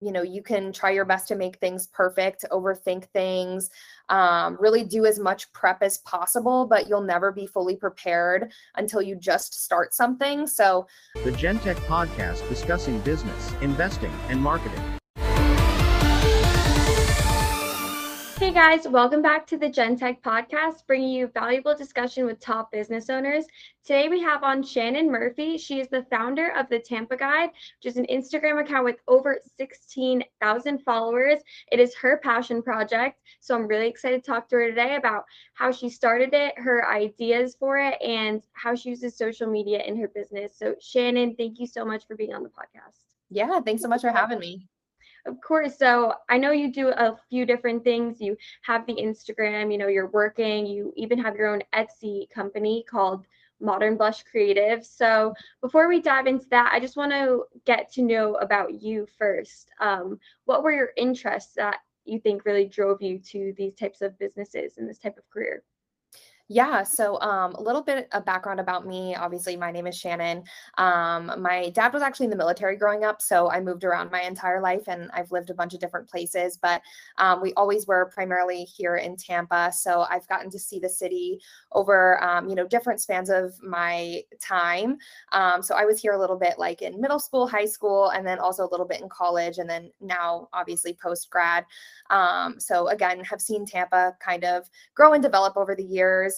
you know you can try your best to make things perfect overthink things um, really do as much prep as possible but you'll never be fully prepared until you just start something. So the gentech podcast discussing business investing and marketing Hey guys, welcome back to the GenTech podcast, bringing you valuable discussion with top business owners. Today we have on Shannon Murphy. She is the founder of the Tampa Guide, which is an Instagram account with over 16,000 followers. It is her passion project. So I'm really excited to talk to her today about how she started it, her ideas for it, and how she uses social media in her business. So, Shannon, thank you so much for being on the podcast. Yeah, thanks so much for having me. Of course. So I know you do a few different things. You have the Instagram, you know, you're working, you even have your own Etsy company called Modern Blush Creative. So before we dive into that, I just want to get to know about you first. Um, what were your interests that you think really drove you to these types of businesses and this type of career? Yeah, so um, a little bit of background about me. Obviously, my name is Shannon. Um, my dad was actually in the military growing up, so I moved around my entire life and I've lived a bunch of different places, but um, we always were primarily here in Tampa. So I've gotten to see the city over, um, you know, different spans of my time. Um, so I was here a little bit like in middle school, high school, and then also a little bit in college, and then now obviously post grad. Um, so again, have seen Tampa kind of grow and develop over the years.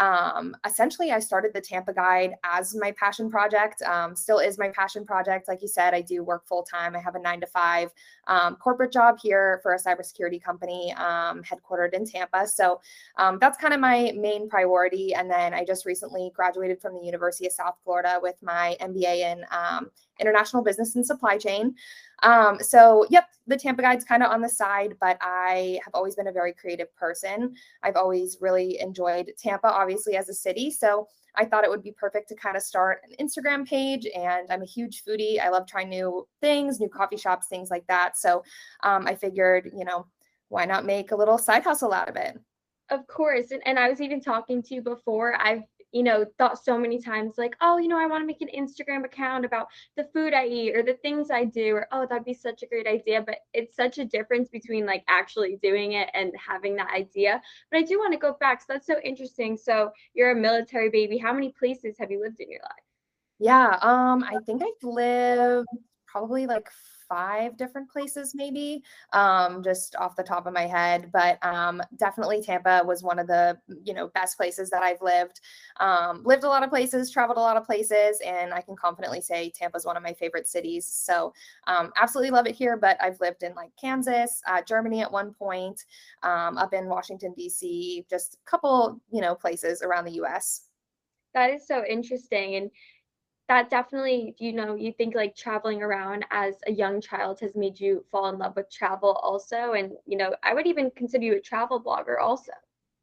Um, essentially, I started the Tampa Guide as my passion project. Um, still is my passion project. Like you said, I do work full time. I have a nine to five um, corporate job here for a cybersecurity company um, headquartered in Tampa. So um, that's kind of my main priority. And then I just recently graduated from the University of South Florida with my MBA in um, international business and supply chain. Um, so, yep, the Tampa Guide's kind of on the side, but I have always been a very creative person. I've always really enjoyed Tampa, obviously, as a city. So, I thought it would be perfect to kind of start an Instagram page. And I'm a huge foodie. I love trying new things, new coffee shops, things like that. So, um, I figured, you know, why not make a little side hustle out of it? Of course. And, and I was even talking to you before. I've you know, thought so many times like, oh, you know, I want to make an Instagram account about the food I eat or the things I do, or oh, that'd be such a great idea. But it's such a difference between like actually doing it and having that idea. But I do want to go back. So that's so interesting. So you're a military baby. How many places have you lived in your life? Yeah, um, I think I've lived probably like five different places, maybe, um, just off the top of my head. But um, definitely Tampa was one of the you know best places that I've lived. Um, lived a lot of places, traveled a lot of places, and I can confidently say Tampa is one of my favorite cities. So um, absolutely love it here. But I've lived in like Kansas, uh, Germany at one point, um, up in Washington D.C., just a couple you know places around the U.S. That is so interesting and that definitely you know you think like traveling around as a young child has made you fall in love with travel also and you know i would even consider you a travel blogger also.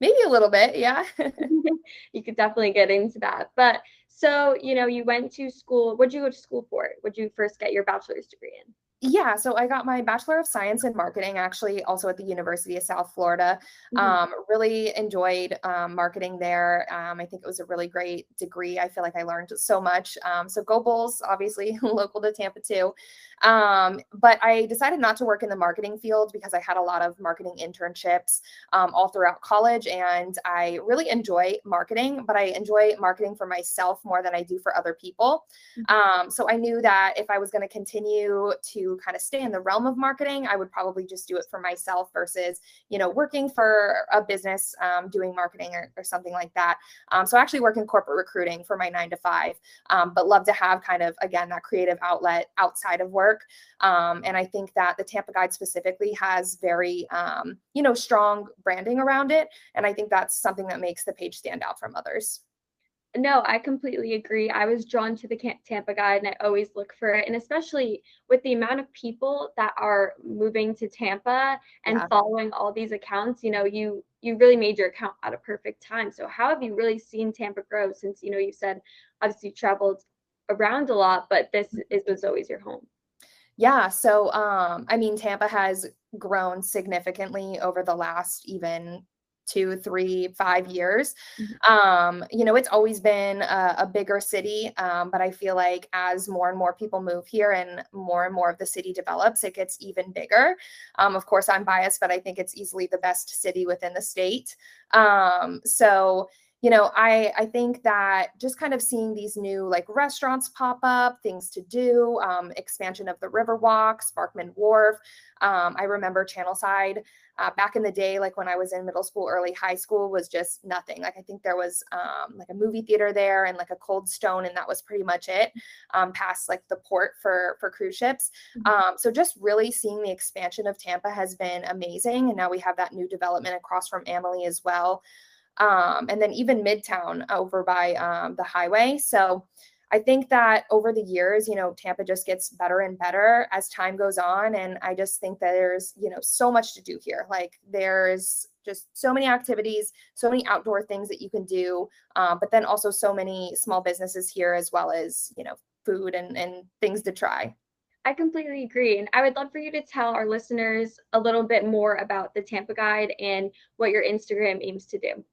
Maybe a little bit yeah. You could definitely get into that but so you know you went to school what did you go to school for? Would you first get your bachelor's degree in yeah, so I got my Bachelor of Science in Marketing actually also at the University of South Florida. Mm-hmm. Um, really enjoyed um, marketing there. Um, I think it was a really great degree. I feel like I learned so much. Um, so go Bulls, obviously local to Tampa too. Um, but I decided not to work in the marketing field because I had a lot of marketing internships um, all throughout college. And I really enjoy marketing, but I enjoy marketing for myself more than I do for other people. Mm-hmm. Um, so I knew that if I was going to continue to kind of stay in the realm of marketing, I would probably just do it for myself versus, you know, working for a business um, doing marketing or, or, something like that. Um, so I actually work in corporate recruiting for my nine to five, um, but love to have kind of, again, that creative outlet outside of work. Um, and I think that the Tampa Guide specifically has very, um, you know, strong branding around it. And I think that's something that makes the page stand out from others. No, I completely agree. I was drawn to the Tampa Guide and I always look for it. And especially with the amount of people that are moving to Tampa and yeah. following all these accounts, you know, you you really made your account at a perfect time. So how have you really seen Tampa grow since, you know, you said obviously you traveled around a lot, but this is was always your home? Yeah. So, um, I mean, Tampa has grown significantly over the last even two, three, five years. Mm-hmm. Um, you know, it's always been a, a bigger city, um, but I feel like as more and more people move here and more and more of the city develops, it gets even bigger. Um, of course, I'm biased, but I think it's easily the best city within the state. Um, so, you know, I I think that just kind of seeing these new like restaurants pop up, things to do, um, expansion of the Riverwalk, Sparkman Wharf. Um, I remember Channelside uh, back in the day, like when I was in middle school, early high school, was just nothing. Like I think there was um, like a movie theater there and like a Cold Stone, and that was pretty much it. Um, past like the port for for cruise ships. Mm-hmm. Um, so just really seeing the expansion of Tampa has been amazing, and now we have that new development across from Amalie as well um, and then even Midtown over by um, the highway. So I think that over the years, you know, Tampa just gets better and better as time goes on. And I just think that there's, you know, so much to do here. Like there's just so many activities, so many outdoor things that you can do, um, but then also so many small businesses here as well as, you know, food and, and things to try. I completely agree. And I would love for you to tell our listeners a little bit more about the Tampa Guide and what your Instagram aims to do.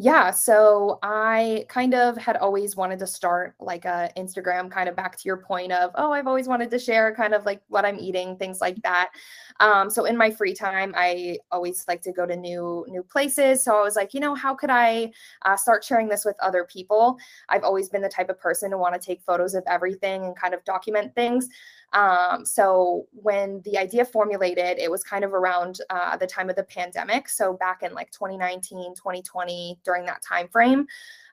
Yeah, so I kind of had always wanted to start like a Instagram kind of back to your point of, oh, I've always wanted to share kind of like what I'm eating, things like that. Um, so in my free time, I always like to go to new new places. So I was like, you know, how could I uh, start sharing this with other people? I've always been the type of person to want to take photos of everything and kind of document things. Um, so when the idea formulated, it was kind of around uh, the time of the pandemic. So back in like 2019, 2020, during that time frame.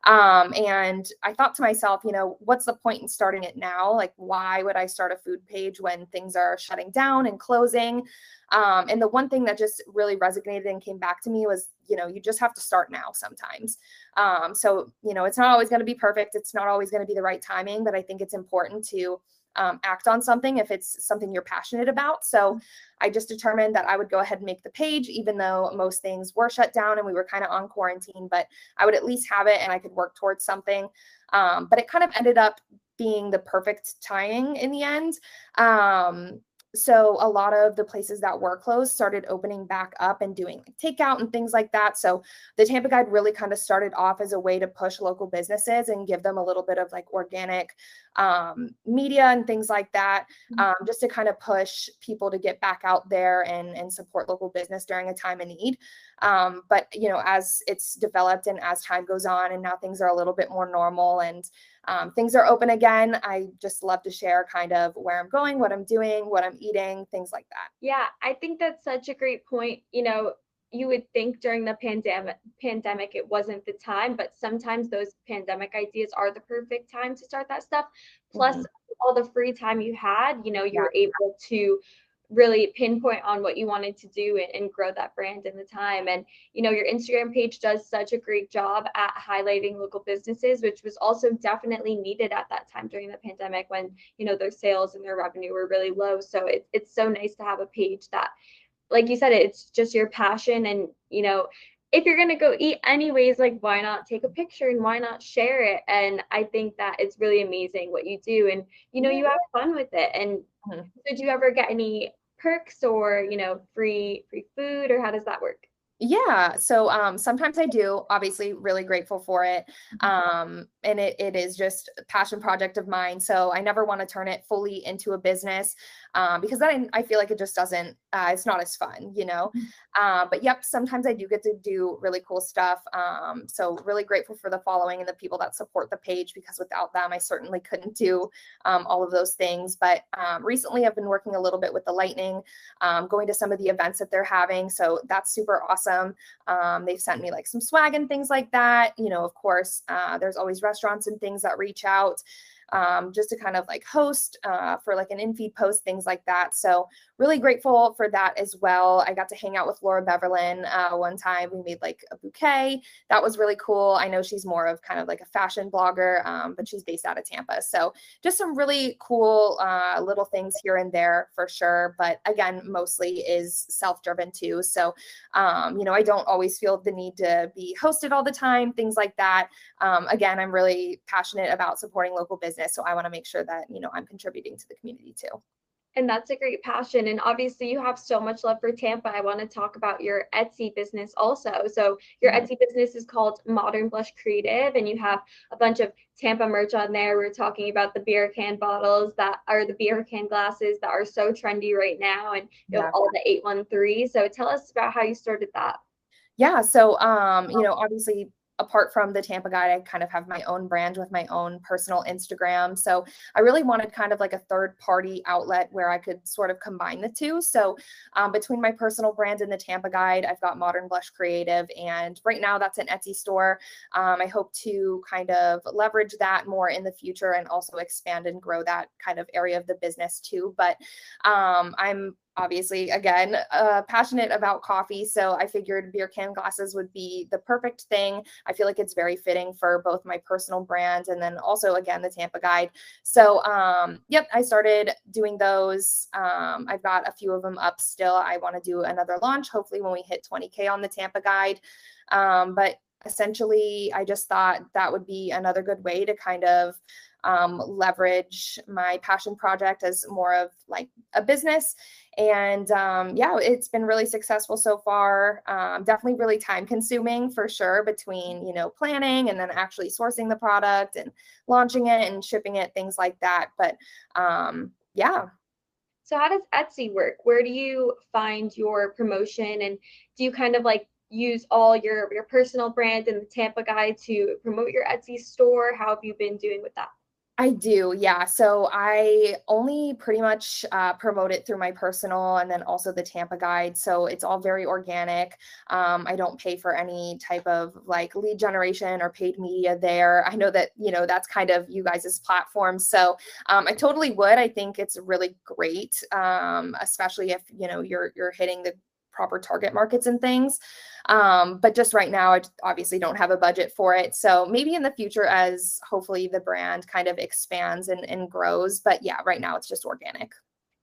Um, and I thought to myself, you know, what's the point in starting it now? Like, why would I start a food page when things are shutting down and closing? Um, and the one thing that just really resonated and came back to me was, you know, you just have to start now sometimes. Um, so, you know, it's not always going to be perfect. It's not always going to be the right timing, but I think it's important to um, act on something if it's something you're passionate about. So mm-hmm. I just determined that I would go ahead and make the page, even though most things were shut down and we were kind of on quarantine, but I would at least have it and I could work towards something. Um, but it kind of ended up being the perfect timing in the end. Um, so a lot of the places that were closed started opening back up and doing takeout and things like that so the tampa guide really kind of started off as a way to push local businesses and give them a little bit of like organic um, media and things like that mm-hmm. um, just to kind of push people to get back out there and and support local business during a time of need um, but you know as it's developed and as time goes on and now things are a little bit more normal and um, things are open again. I just love to share kind of where I'm going, what I'm doing, what I'm eating, things like that. Yeah, I think that's such a great point. You know, you would think during the pandemic pandemic it wasn't the time, but sometimes those pandemic ideas are the perfect time to start that stuff. Plus mm-hmm. all the free time you had, you know, you're yeah. able to really pinpoint on what you wanted to do and, and, grow that brand in the time and you know your instagram page does such a great job at highlighting local businesses which was also definitely needed at that time during the pandemic when you know their sales and their revenue were really low so it, it's so nice to have a page that like you said it's just your passion and you know if you're going to go eat anyways like why not take a picture and why not share it? And i think that it's really amazing what you do and you know you have fun with it. And mm-hmm. did you ever get any perks or you know free free food or how does that work yeah. So um, sometimes I do, obviously, really grateful for it. Mm-hmm. Um, and it, it is just a passion project of mine. So I never want to turn it fully into a business um, because then I, I, feel like it just doesn't, uh, it's not as fun, you know? Mm-hmm. Uh, but yep, sometimes I do get to do really cool stuff. Um, so really grateful for the following and the people that support the page because without them, I certainly couldn't do um, all of those things. But um, recently I've been working a little bit with the Lightning, um, going to some of the events that they're having. So that's super awesome. Um, they've sent me like some swag and things like that. You know, of course, uh, there's always restaurants and things that reach out um, just to kind of like host uh, for like an in-feed post, things like that. So really grateful for that as well. I got to hang out with Laura Beverlin uh, one time. We made like a bouquet. That was really cool. I know she's more of kind of like a fashion blogger, um, but she's based out of Tampa. So just some really cool uh, little things here and there for sure. But again, mostly is self-driven too. So, um, you know, I don't always feel the need to be hosted all the time, things like that. Um, again, I'm really passionate about supporting local business. So I want to make sure that, you know, I'm contributing to the community too. And that's a great passion. And obviously, you have so much love for Tampa. I want to talk about your Etsy business also. So, your mm-hmm. Etsy business is called Modern Blush Creative, and you have a bunch of Tampa merch on there. We're talking about the beer can bottles that are the beer can glasses that are so trendy right now, and you yeah. have all the 813. So, tell us about how you started that. Yeah. So, um, you know, obviously apart from the Tampa Guide, I kind of have my own brand with my own personal Instagram. So I really wanted kind of like a third party outlet where I could sort of combine the two. So um, between my personal brand and the Tampa Guide, I've got Modern Blush Creative. And right now that's an Etsy store. Um, I hope to kind of leverage that more in the future and also expand and grow that kind of area of the business too. But um, I'm obviously again uh, passionate about coffee so i figured beer can glasses would be the perfect thing. I feel like it's very fitting for both my personal brand and then also again the tampa guide. So um, yep i started doing those um, i've got a few of them up still. I want to do another launch hopefully when we hit 20k on the tampa guide. Um, but essentially i just thought that would be another good way to kind of um, leverage my passion project as more of like a business. And um, yeah, it's been really successful so far. Um, definitely really time consuming for sure between, you know, planning and then actually sourcing the product and launching it and shipping it, things like that. But um, yeah. So how does Etsy work? Where do you find your promotion and do you kind of like use all your your personal brand and the Tampa guide to promote your Etsy store? How have you been doing with that? I do, yeah. So I only pretty much uh, promote it through my personal and then also the Tampa guide. So it's all very organic. Um, I don't pay for any type of like lead generation or paid media there. I know that, you know, that's kind of you guys' platform. So um, I totally would. I think it's really great, um, especially if, you know, you're, you're hitting the proper target markets and things. Um, but just right now, I obviously don't have a budget for it. So maybe in the future, as hopefully the brand kind of expands and, and grows. But yeah, right now it's just organic.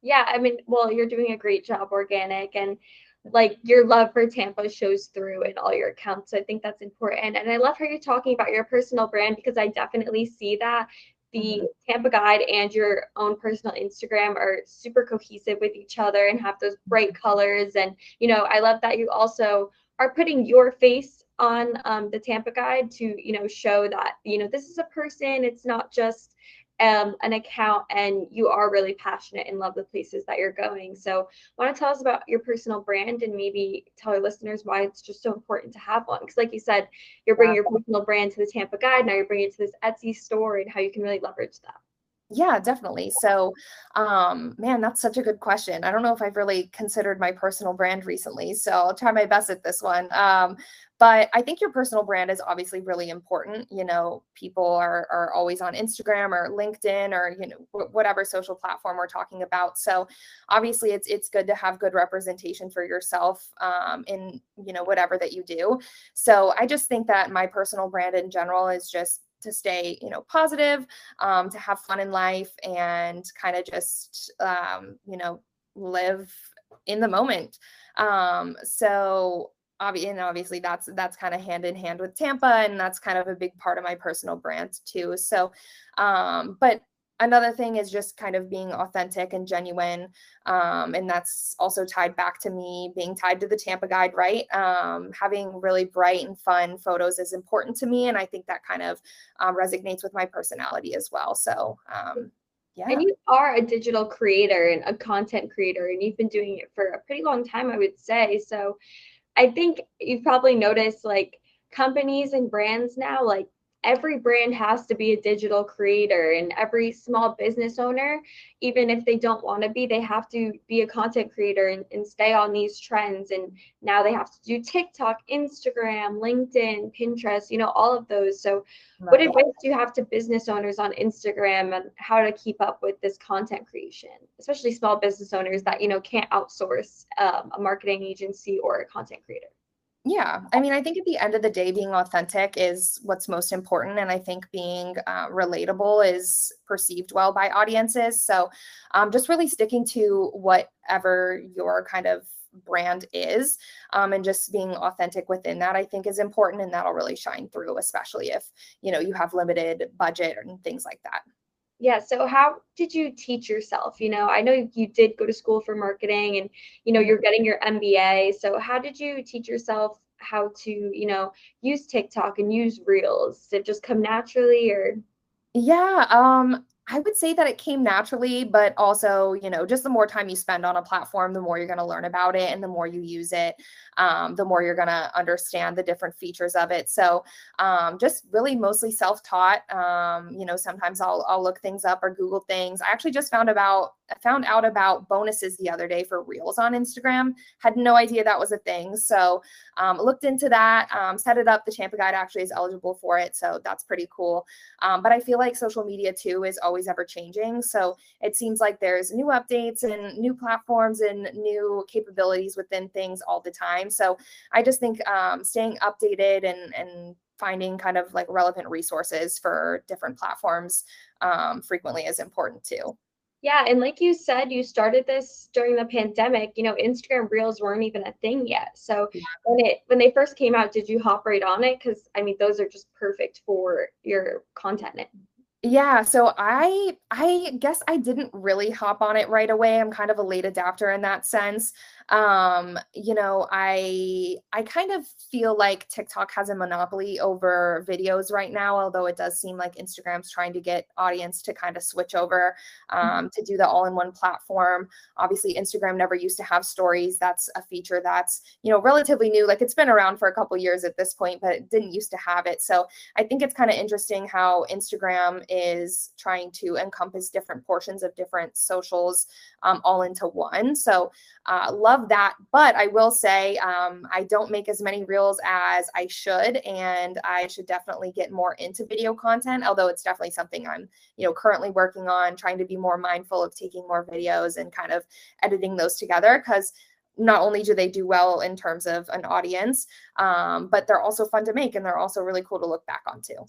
Yeah, I mean, well, you're doing a great job organic and like your love for Tampa shows through in all your accounts. So I think that's important. And I love how you're talking about your personal brand because I definitely see that the mm-hmm. Tampa Guide and your own personal Instagram are super cohesive with each other and have those bright mm-hmm. colors. And, you know, I love that you also are putting your face on um, the Tampa Guide to, you know, show that, you know, this is a person. It's not just um, an account and you are really passionate and love the places that you're going. So, want to tell us about your personal brand and maybe tell our listeners why it's just so important to have one? Because, like you said, you're bringing your personal brand to the Tampa Guide. Now you're bringing it to this Etsy store and how you can really leverage that. Yeah, definitely. So, um, man, that's such a good question. I don't know if I've really considered my personal brand recently, so I'll try my best at this one. Um, but I think your personal brand is obviously really important. You know, people are are always on Instagram or LinkedIn or you know whatever social platform we're talking about. So obviously, it's it's good to have good representation for yourself um, in you know whatever that you do. So I just think that my personal brand in general is just to stay you know positive um, to have fun in life and kind of just um, you know live in the moment um, so and obviously that's that's kind of hand in hand with Tampa, and that's kind of a big part of my personal brand too. So, um, but another thing is just kind of being authentic and genuine, um, and that's also tied back to me being tied to the Tampa Guide, right? Um, having really bright and fun photos is important to me, and I think that kind of um, resonates with my personality as well. So. Um, yeah. And you are a digital creator and a content creator, and you've been doing it for a pretty long time, I would say. So, I think you've probably noticed like companies and brands now, like every brand has to be a digital creator and every small business owner even if they don't want to be they have to be a content creator and, and stay on these trends. And now they have to do tiktok instagram linkedin pinterest you know all of those. So right. what advice do you have to business owners on instagram and how to keep up with this content creation especially small business owners that you know can't outsource um, a marketing agency or a content creator yeah, I mean, I think at the end of the day, being authentic is what's most important. And I think being uh, relatable is perceived well by audiences. So um, just really sticking to whatever your kind of brand is um, and just being authentic within that, I think is important. And that'll really shine through, especially if, you know, you have limited budget and things like that. Yeah. So how did you teach yourself? You know, I know you did go to school for marketing and, you know, you're Mm-hmm. getting your MBA. So how did you teach yourself how to, you know, use TikTok and use Reels? Did it just come naturally or? Yeah, um, I would say that it came naturally, but also, you know, just the more time you spend on a platform, the more you're going to learn about it, and the more you use it, um, the more you're going to understand the different features of it. So, um, just really mostly self-taught. Um, you know, sometimes I'll I'll look things up or Google things. I actually just found about found out about bonuses the other day for Reels on Instagram. Had no idea that was a thing. So, um, looked into that, um, set it up. The Tampa Guide actually is eligible for it, so that's pretty cool. Um, but I feel like social media too is always ever changing. So it seems like there's new updates and new platforms and new capabilities within things all the time. So I just think um, staying updated and and finding kind of like relevant resources for different platforms um, frequently is important too. Yeah, and like you said, you started this during the pandemic. You know, Instagram Reels weren't even a thing yet. So Yeah. when it when they first came out, did you hop right on it? Because I mean, those are just perfect for your content. Yeah, so I I guess I didn't really hop on it right away. I'm kind of a late adapter in that sense. Um, you know, I I kind of feel like TikTok has a monopoly over videos right now, although it does seem like Instagram's trying to get audience to kind of switch over um, to do the all-in-one platform. Obviously, Instagram never used to have stories. That's a feature that's, you know, relatively new. Like it's been around for a couple years at this point, but it didn't used to have it. So I think it's kind of interesting how Instagram is trying to encompass different portions of different socials um, all into one. So uh, love that. But I will say um, I don't make as many reels as I should, and I should definitely get more into video content. Although it's definitely something I'm, you know, currently working on, trying to be more mindful of taking more videos and kind of editing those together because not only do they do well in terms of an audience, um, but they're also fun to make and they're also really cool to look back on too.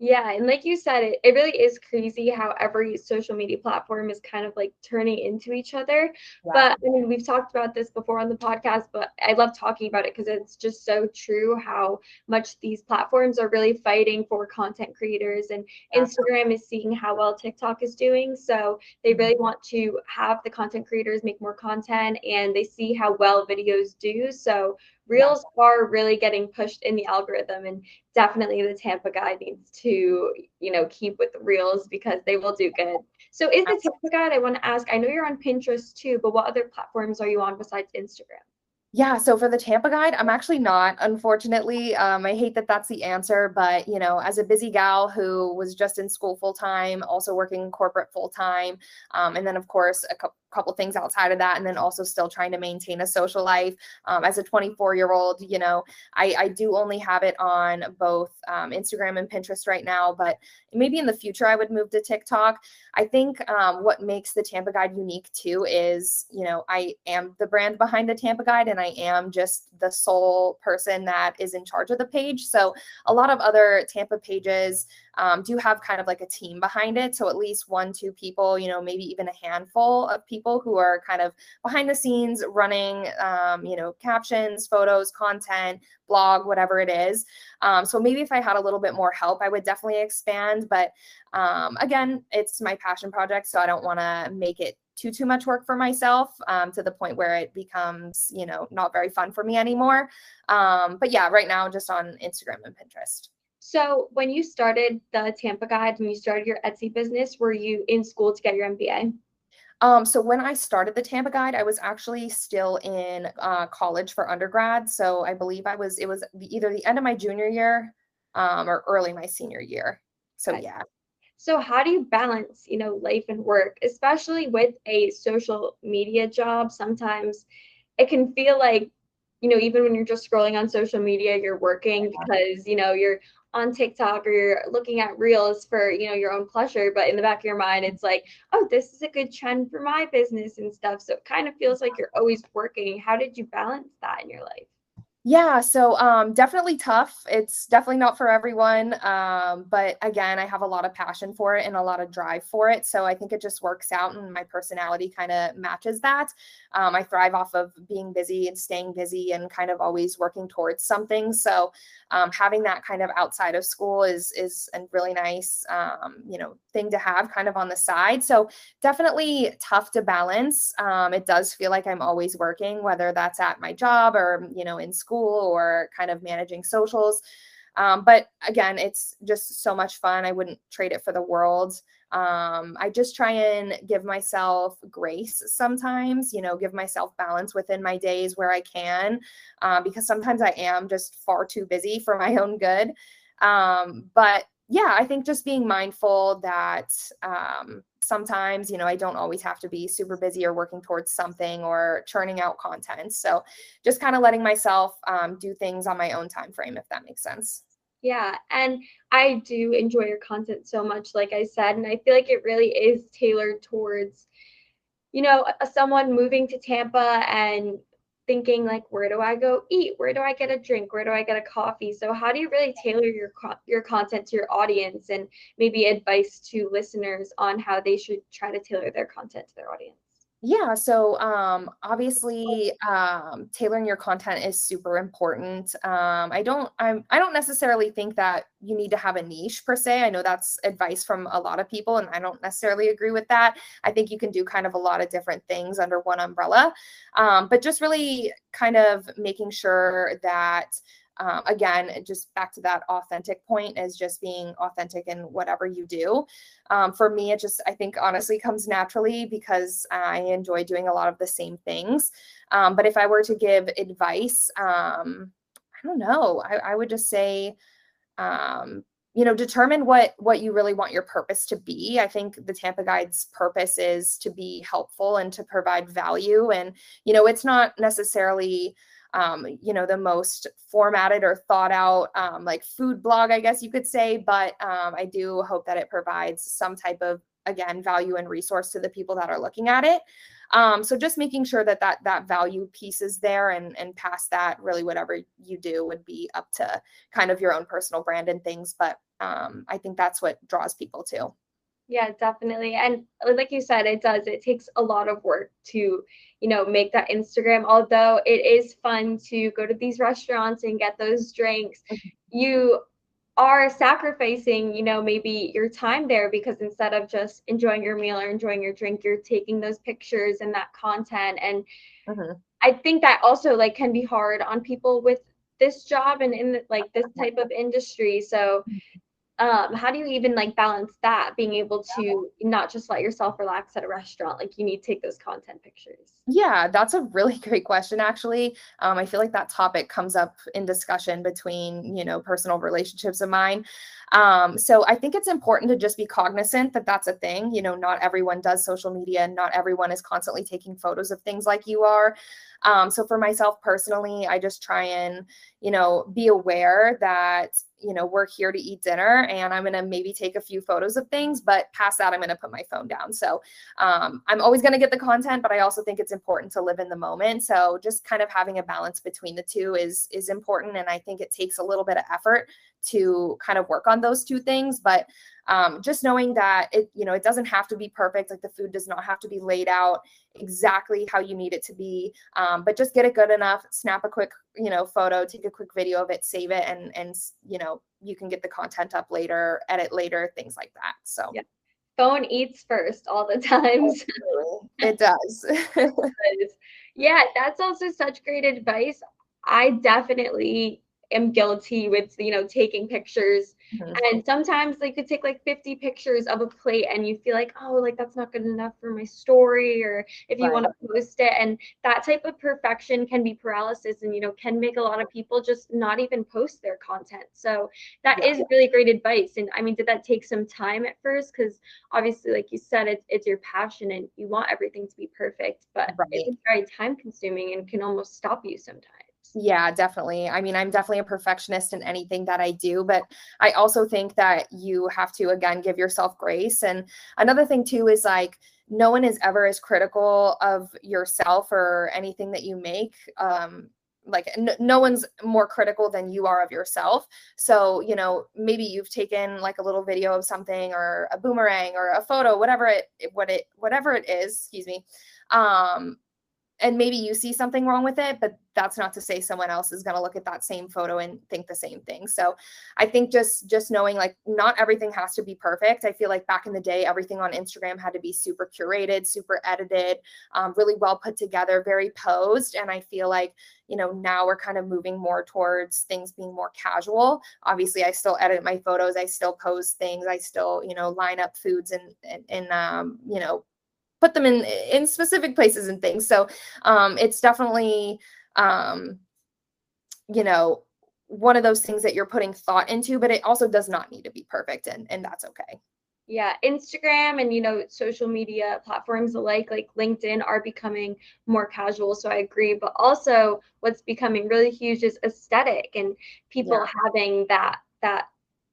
Yeah, and like you said, it, it really is crazy how every social media platform is kind of like turning into each other. Yeah. But I mean, we've talked about this before on the podcast, but I love talking about it because it's just so true how much these platforms are really fighting for content creators. And Yeah. Instagram is seeing how well TikTok is doing. So they mm-hmm. really want to have the content creators make more content and they see how well videos do. So Reels are really getting pushed in the algorithm and definitely the Tampa guide needs to, you know, keep with the reels because they will do good. So is the Tampa guide, I want to ask, I know you're on Pinterest too, but what other platforms are you on besides Instagram? Yeah, so for the Tampa guide, I'm actually not, unfortunately. Um, I hate that that's the answer, but you know, as a busy gal who was just in school full time, also working corporate full time, um, and then of course a couple couple things outside of that and then also still trying to maintain a social life. Um, as a 24 year old you know I, I do only have it on both um, instagram and pinterest right now but maybe in the future i would move to tiktok. I think um, what makes the tampa guide unique too is you know i am the brand behind the tampa guide and i am just the sole person that is in charge of the page. So a lot of other tampa pages um, do have kind of like a team behind it. So at least one, two people, you know, maybe even a handful of people who are kind of behind the scenes running, um, you know, captions, photos, content, blog, whatever it is. Um, so maybe if I had a little bit more help, I would definitely expand. But um, again, it's my passion project. So I don't want to make it too too much work for myself um, to the point where it becomes you know not very fun for me anymore um, but yeah right now just on instagram and pinterest So when you started the Tampa Guide, when you started your Etsy business, were you in school to get your MBA? Um, so when I started the Tampa Guide, I was actually still in uh, college for undergrad. So I believe I was, it was either the end of my junior year um, or early my senior year. So Okay. yeah. So how do you balance, you know, life and work, especially with a social media job? Sometimes it can feel like, you know, even when you're just scrolling on social media, you're working because, you know, you're on TikTok or you're looking at reels for, you know, your own pleasure, but in the back of your mind it's like, oh, this is a good trend for my business and stuff. So it kind of feels like you're always working. How did you balance that in your life? Yeah, so um, definitely tough. It's definitely not for everyone. Um, but again, I have a lot of passion for it and a lot of drive for it. So I think it just works out and my personality kind of matches that. Um, I thrive off of being busy and staying busy and kind of always working towards something. So um, having that kind of outside of school is is a really nice um, you know thing to have kind of on the side. So definitely tough to balance. Um, it does feel like I'm always working, whether that's at my job or you know in school or kind of managing socials. Um, but again, it's just so much fun. I wouldn't trade it for the world. Um, I just try and give myself grace sometimes, you know, give myself balance within my days where I can, uh, because sometimes I am just far too busy for my own good. Um, but yeah, I think just being mindful that um, sometimes, you know, I don't always have to be super busy or working towards something or churning out content. So just kind of letting myself um, do things on my own time frame, if that makes sense. Yeah, and I do enjoy your content so much, like I said, and I feel like it really is tailored towards, you know, someone moving to Tampa and thinking like, where do I go eat? Where do I get a drink? Where do I get a coffee? So how do you really tailor your your content to your audience and maybe advice to listeners on how they should try to tailor their content to their audience? Yeah, so um, obviously, um, tailoring your content is super important. Um, I don't, I'm, I don't necessarily think that you need to have a niche per se. I know that's advice from a lot of people, and I don't necessarily agree with that. I think you can do kind of a lot of different things under one umbrella, um, but just really kind of making sure that um, again, just back to that authentic point is just being authentic in whatever you do. Um, for me, it just, I think, honestly comes naturally because I enjoy doing a lot of the same things. Um, but if I were to give advice, um, I don't know, I, I would just say, um, you know determine what what you really want your purpose to be i think the tampa guide's purpose is to be helpful and to provide value and you know it's not necessarily um, you know, the most formatted or thought out um, like food blog, I guess you could say. But um, I do hope that it provides some type of again value and resource to the people that are looking at it. Um, so just making sure that that that value piece is there and and past that, really whatever you do would be up to kind of your own personal brand and things. But um, I think that's what draws people to. Yeah, definitely. And like you said, it does. It takes a lot of work to, you know, make that Instagram. Although it is fun to go to these restaurants and get those drinks, mm-hmm. you are sacrificing, you know, maybe your time there because instead of just enjoying your meal or enjoying your drink, you're taking those pictures and that content. And mm-hmm. I think that also like can be hard on people with this job and in like this type of industry. So mm-hmm um, how do you even like balance that being able to not just let yourself relax at a restaurant like you need to take those content pictures? Yeah that's a really great question actually. Um, i feel like that topic comes up in discussion between you know personal relationships of mine. Um, so i think it's important to just be cognizant that that's a thing you know not everyone does social media and not everyone is constantly taking photos of things like you are. Um, so for myself personally i just try and you know be aware that you know, we're here to eat dinner and I'm going to maybe take a few photos of things, but past that, I'm going to put my phone down. So um, I'm always going to get the content, but I also think it's important to live in the moment. So just kind of having a balance between the two is, is important. And I think it takes a little bit of effort to kind of work on those two things. But um, just knowing that it, you know, it doesn't have to be perfect. Like the food does not have to be laid out exactly how you need it to be. Um, but just get it good enough, snap a quick, you know, photo, take a quick video of it, save it, and and you know, you can get the content up later, edit later, things like that. So yeah. Phone eats first all the times. it does. yeah, that's also such great advice. I definitely am guilty with you know taking pictures mm-hmm. and sometimes like could take like 50 pictures of a plate and you feel like oh like that's not good enough for my story or if you right. want to post it and that type of perfection can be paralysis and you know can make a lot of people just not even post their content so that yeah. is really great advice and i mean did that take some time at first because obviously like you said it's, it's your passion and you want everything to be perfect but right. it's very time consuming and can almost stop you sometimes yeah, definitely. I mean, I'm definitely a perfectionist in anything that I do, but I also think that you have to, again, give yourself grace. And another thing, too, is like, no one is ever as critical of yourself or anything that you make um, like n- no one's more critical than you are of yourself so you know maybe you've taken like a little video of something or a boomerang or a photo whatever it what it whatever it is excuse me um and maybe you see something wrong with it but that's not to say someone else is going to look at that same photo and think the same thing. So i think just just knowing like not everything has to be perfect. I feel like back in the day everything on instagram had to be super curated super edited um, really well put together very posed. And i feel like you know now we're kind of moving more towards things being more casual. Obviously i still edit my photos i still pose things i still you know line up foods and and, and um, you know put them in in specific places and things. So um, it's definitely um, you know one of those things that you're putting thought into, but it also does not need to be perfect, and and that's okay. Yeah, Instagram and you know social media platforms alike, like LinkedIn, are becoming more casual. So I agree, but also what's becoming really huge is aesthetic and people yeah. having that that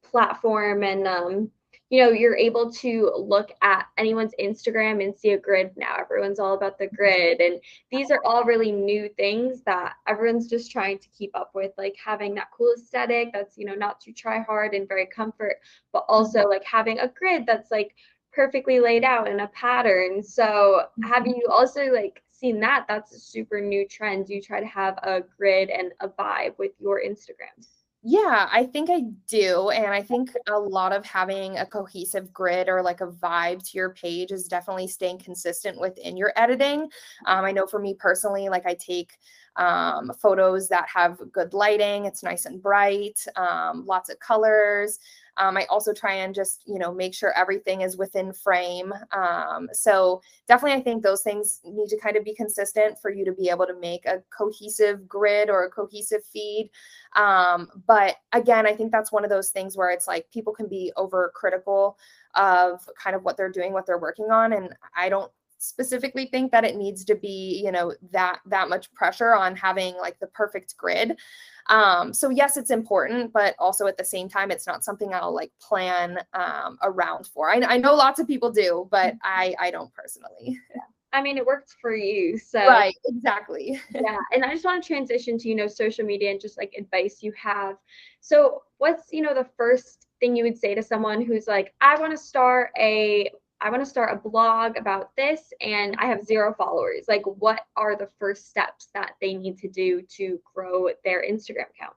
platform and um, you know, you're able to look at anyone's Instagram and see a grid now. Everyone's all about the grid. And these are all really new things that everyone's just trying to keep up with, like having that cool aesthetic that's, you know, not too try hard and very comfort, but also mm-hmm. like having a grid that's like perfectly laid out in a pattern. So have mm-hmm. you also like seen that? That's a super new trend. You try to have a grid and a vibe with your Instagrams. Yeah, I think I do. And I think a lot of having a cohesive grid or like a vibe to your page is definitely staying consistent within your editing. Um, I know for me personally, like I take um, photos that have good lighting, it's nice and bright, um, lots of colors. Um, I also try and just, you know, make sure everything is within frame. Um, so definitely, I think those things need to kind of be consistent for you to be able to make a cohesive grid or a cohesive feed. Um, but again, I think that's one of those things where it's like people can be overcritical of kind of what they're doing, what they're working on. And I don't specifically think that it needs to be you know that that much pressure on having like the perfect grid um, so yes, it's important, but also at the same time, it's not something I'll like plan um, around for. I, I know lots of people do, but mm-hmm. I I don't personally. Yeah. I mean, it works for you. So right, exactly. yeah, and I just want to transition to you know social media and just like advice you have. So what's you know the first thing you would say to someone who's like, I want to start a I want to start a blog about this and I have zero followers. Like, what are the first steps that they need to do to grow their Instagram account?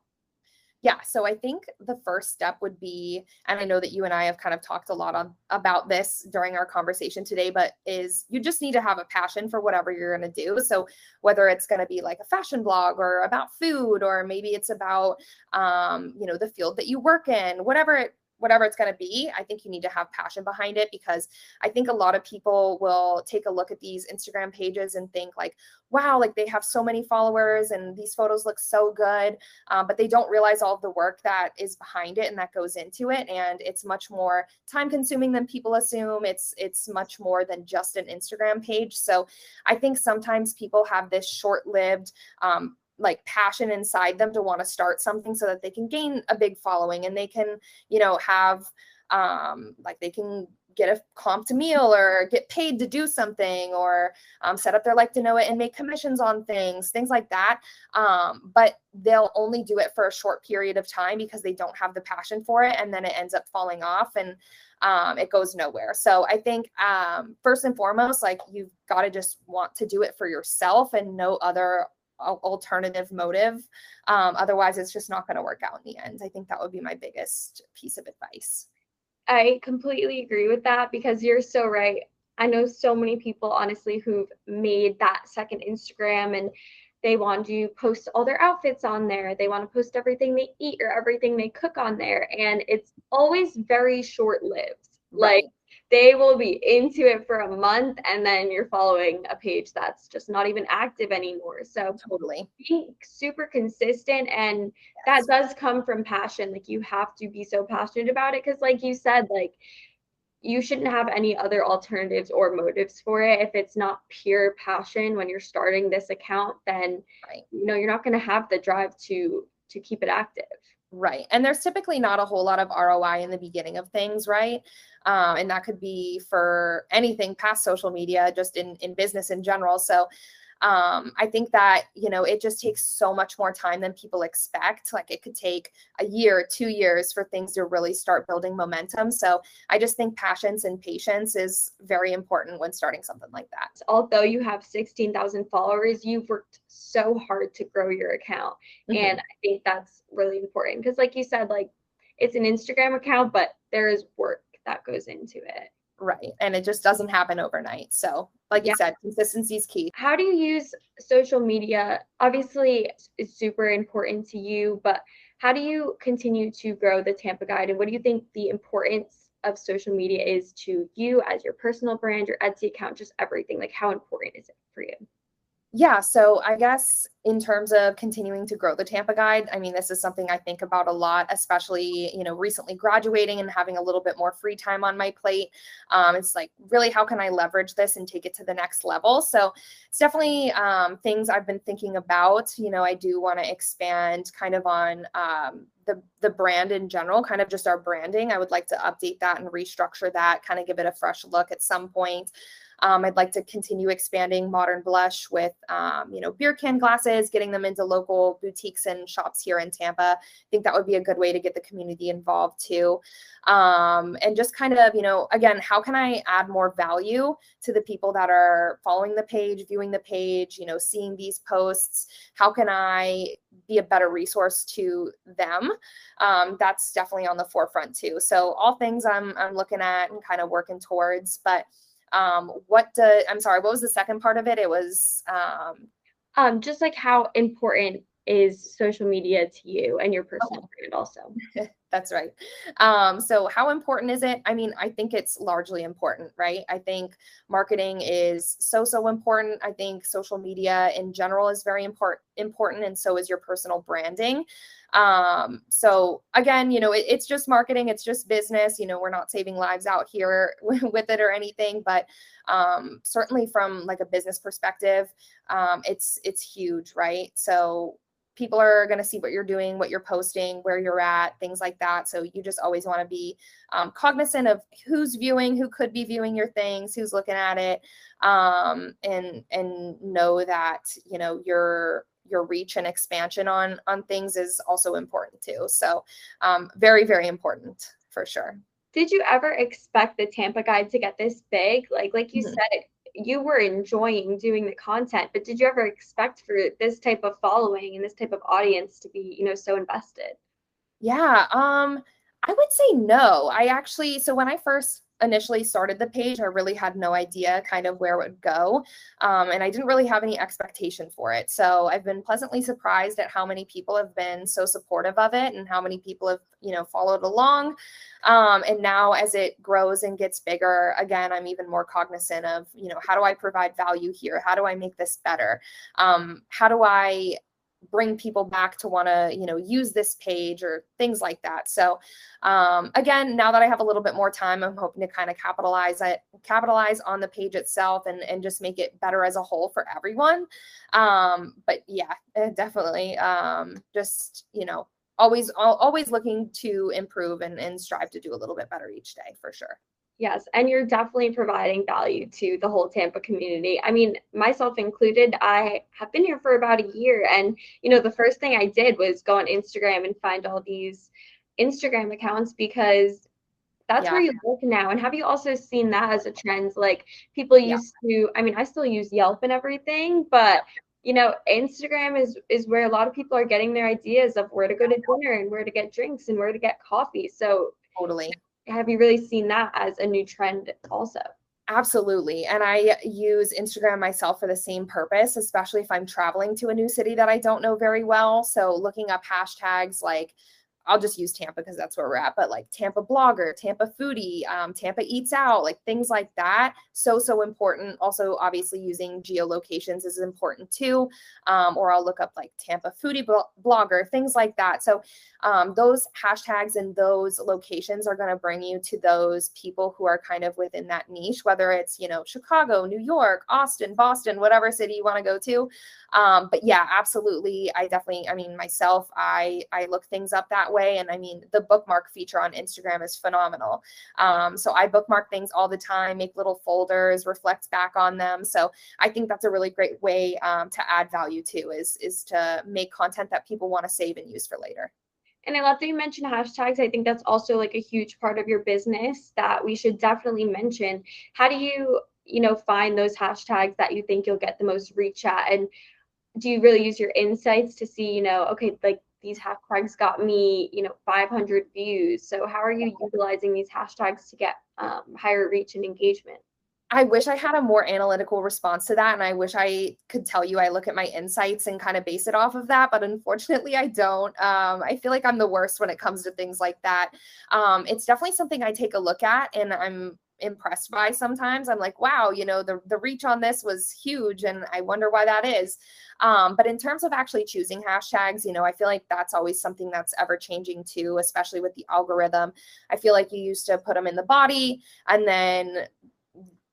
Yeah, so I think the first step would be, and I know that you and I have kind of talked a lot on about this during our conversation today, but is you just need to have a passion for whatever you're going to do. So whether it's going to be like a fashion blog or about food, or maybe it's about, um, you know, the field that you work in, whatever it whatever it's going to be, I think you need to have passion behind it because I think a lot of people will take a look at these Instagram pages and think like, wow, like they have so many followers and these photos look so good, um, but they don't realize all the work that is behind it and that goes into it. And it's much more time consuming than people assume. It's it's much more than just an Instagram page. So I think sometimes people have this short lived um, like passion inside them to want to start something so that they can gain a big following and they can you know have um like they can get a comp to meal or get paid to do something or um, set up their like to know it and make commissions on things things like that. Um, but they'll only do it for a short period of time because they don't have the passion for it and then it ends up falling off and um, it goes nowhere. So i think um, first and foremost like you've got to just want to do it for yourself and no other alternative motive. Um, otherwise, it's just not going to work out in the end. I think that would be my biggest piece of advice. I completely agree with that because you're so right. I know so many people, honestly, who've made that second Instagram and they want to post all their outfits on there. They want to post everything they eat or everything they cook on there. And it's always very short lived. Right. Like they will be into it for a month and then you're following a page that's just not even active anymore. So totally being super consistent and yes. that does come from passion. Like you have to be so passionate about it because like you said, like you shouldn't have any other alternatives or motives for it. If it's not pure passion when you're starting this account, then right. you know you're not going to have the drive to to keep it active. Right. And there's typically not a whole lot of ROI in the beginning of things, right? Um, and that could be for anything past social media, just in, in business in general. So um, I think that, you know, it just takes so much more time than people expect. Like it could take a year, two years for things to really start building momentum. So I just think patience and patience is very important when starting something like that. Although you have 16,000 followers, you've worked so hard to grow your account. Mm-hmm. And I think that's really important because, like you said, like it's an Instagram account, but there is work that goes into it. Right. And it just doesn't happen overnight. So, like yeah. you said, consistency is key. How do you use social media? Obviously, it's super important to you, but how do you continue to grow the Tampa Guide? And what do you think the importance of social media is to you as your personal brand, your Etsy account, just everything? Like, how important is it for you? Yeah, so I guess in terms of continuing to grow the Tampa Guide, I mean, this is something I think about a lot, especially, you know, recently graduating and having a little bit more free time on my plate. Um, it's like, really, how can I leverage this and take it to the next level? So it's definitely um, things I've been thinking about. You know, I do want to expand kind of on um, the, the brand in general, kind of just our branding. I would like to update that and restructure that, kind of give it a fresh look at some point. Um, I'd like to continue expanding Modern Blush with, um, you know, beer can glasses, getting them into local boutiques and shops here in Tampa. I think that would be a good way to get the community involved too. Um, and just kind of, you know, again, how can I add more value to the people that are following the page, viewing the page, you know, seeing these posts? How can I be a better resource to them? Um, that's definitely on the forefront too. So all things I'm, I'm looking at and kind of working towards, but um, what the i'm sorry what was the second part of it it was um, um just like how important is social media to you and your personal oh. brand also that's right. Um so how important is it? I mean i think it's largely important right? I think marketing is so so important. I think social media in general is very important important and so is your personal branding. Um so again you know it, it's just marketing it's just business you know we're not saving lives out here with it or anything but um certainly from like a business perspective um it's it's huge right? So people are going to see what you're doing, what you're posting, where you're at, things like that. So you just always want to be um, cognizant of who's viewing, who could be viewing your things, who's looking at it, um, and and know that you know your your reach and expansion on on things is also important too. So um, very very important for sure. Did you ever expect the Tampa Guide to get this big? Like like you mm-hmm. said, you were enjoying doing the content, but did you ever expect for this type of following and this type of audience to be, you know, so invested? Yeah, um I would say no. I actually so when I first initially started the page, I really had no idea kind of where it would go. Um, and I didn't really have any expectation for it. So I've been pleasantly surprised at how many people have been so supportive of it and how many people have, you know, followed along. Um, and now as it grows and gets bigger, again, I'm even more cognizant of, you know, how do I provide value here? How do I make this better? Um, how do I bring people back to want to you know use this page or things like that. So um, again now that i have a little bit more time i'm hoping to kind of capitalize it capitalize on the page itself and and just make it better as a whole for everyone. Um, but yeah eh, definitely um, just you know always always looking to improve and, and strive to do a little bit better each day for sure Yes, and you're definitely providing value to the whole Tampa community. I mean, myself included, I have been here for about a year and you know, the first thing I did was go on Instagram and find all these Instagram accounts because that's yeah. where you look now. And have you also seen that as a trend? Like people used yeah. to, I mean, I still use Yelp and everything, but you know, Instagram is is where a lot of people are getting their ideas of where to go to dinner and where to get drinks and where to get coffee. So totally have you really seen that as a new trend also? Absolutely. And I use Instagram myself for the same purpose, especially if I'm traveling to a new city that I don't know very well. So looking up hashtags like I'll just use Tampa because that's where we're at, but like Tampa blogger, Tampa foodie, um, Tampa eats out, like things like that. So, so important. Also, obviously, using geolocations is important too. Um, or I'll look up like Tampa foodie blogger, things like that. So, um, those hashtags and those locations are going to bring you to those people who are kind of within that niche, whether it's, you know, Chicago, New York, Austin, Boston, whatever city you want to go to. Um, but yeah, absolutely. I definitely, I mean, myself, I I look things up that way, and I mean, the bookmark feature on Instagram is phenomenal. Um, so I bookmark things all the time, make little folders, reflect back on them. So I think that's a really great way um, to add value too. Is is to make content that people want to save and use for later. And I love that you mentioned hashtags. I think that's also like a huge part of your business that we should definitely mention. How do you, you know, find those hashtags that you think you'll get the most reach at? And do you really use your insights to see, you know, okay, like these hashtags got me, you know, 500 views. So how are you utilizing these hashtags to get um, higher reach and engagement? I wish I had a more analytical response to that. And I wish I could tell you I look at my insights and kind of base it off of that. But unfortunately, I don't. Um, I feel like I'm the worst when it comes to things like that. Um, it's definitely something I take a look at and I'm impressed by sometimes. I'm like, wow, you know, the, the reach on this was huge. And I wonder why that is. Um, but in terms of actually choosing hashtags, you know, I feel like that's always something that's ever changing too, especially with the algorithm. I feel like you used to put them in the body and then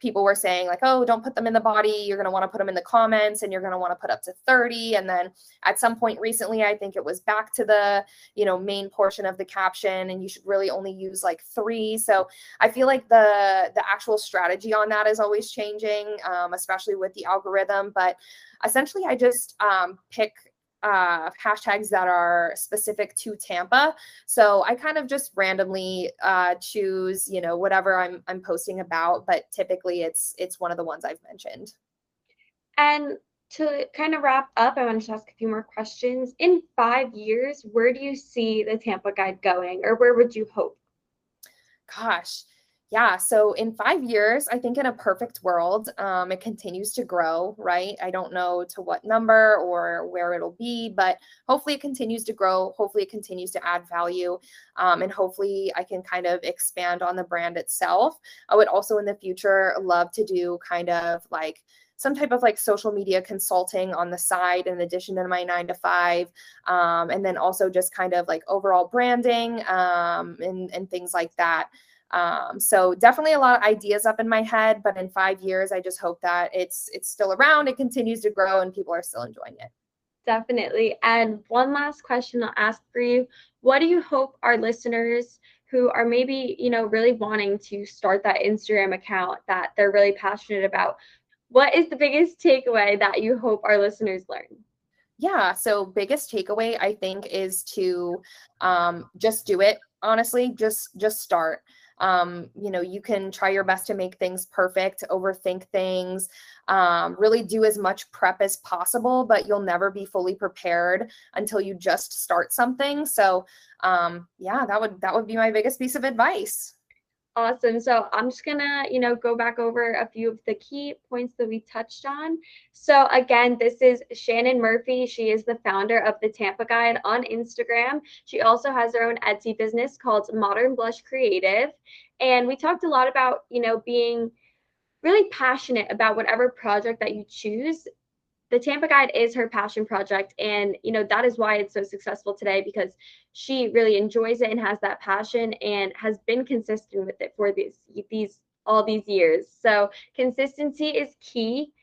people were saying like oh don't put them in the body. You're going to want to put them in the comments and you're going to want to put up to 30 and then at some point recently i think it was back to the you know main portion of the caption and you should really only use like three. So i feel like the the actual strategy on that is always changing um, especially with the algorithm. But essentially i just um, pick uh, hashtags that are specific to Tampa. So I kind of just randomly uh, choose, you know, whatever I'm I'm posting about, but typically it's it's one of the ones I've mentioned. And to kind of wrap up, I want to ask a few more questions. In five years, where do you see the Tampa Guide going, or where would you hope? Gosh, yeah so in five years i think in a perfect world um, it continues to grow right? I don't know to what number or where it'll be but hopefully it continues to grow hopefully it continues to add value um, and hopefully i can kind of expand on the brand itself. I would also in the future love to do kind of like some type of like social media consulting on the side in addition to my nine to five um, and then also just kind of like overall branding um, and, and things like that um, so definitely a lot of ideas up in my head, but in five years, I just hope that it's it's still around, it continues to grow, and people are still enjoying it. Definitely. And one last question I'll ask for you: What do you hope our listeners who are maybe you know really wanting to start that Instagram account that they're really passionate about? What is the biggest takeaway that you hope our listeners learn? Yeah. So biggest takeaway I think is to um, just do it. Honestly, just just start um, you know you can try your best to make things perfect overthink things um, really do as much prep as possible but you'll never be fully prepared until you just start something. So um, yeah that would that would be my biggest piece of advice Awesome. So I'm just gonna, you know, go back over a few of the key points that we touched on. So again, this is Shannon Murphy. She is the founder of the Tampa Guide on Instagram. She also has her own Etsy business called Modern Blush Creative. And we talked a lot about, you know, being really passionate about whatever project that you choose the Tampa Guide is her passion project. And, you know, that is why it's so successful today because she really enjoys it and has that passion and has been consistent with it for these, these, all these years. So consistency is key.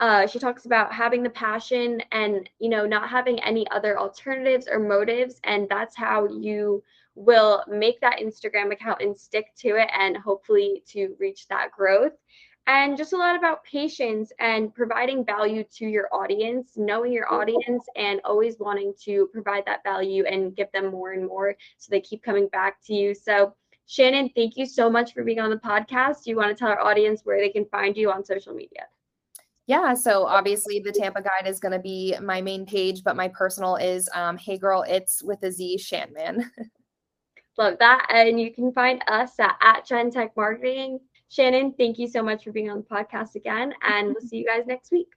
Uh, she talks about having the passion and, you know, not having any other alternatives or motives. And that's how you will make that Instagram account and stick to it and hopefully to reach that growth and just a lot about patience and providing value to your audience, knowing your audience, and always wanting to provide that value and give them more and more so they keep coming back to you. So, Shannon, thank you so much for being on the podcast. Do you want to tell our audience where they can find you on social media? Yeah, so obviously the Tampa Guide is going to be my main page, but my personal is um, Hey Girl, it's with a Z Shanman. Love that. And you can find us at, at Gen Tech Marketing. Shannon, thank you so much for being on the podcast again, and we'll see you guys next week.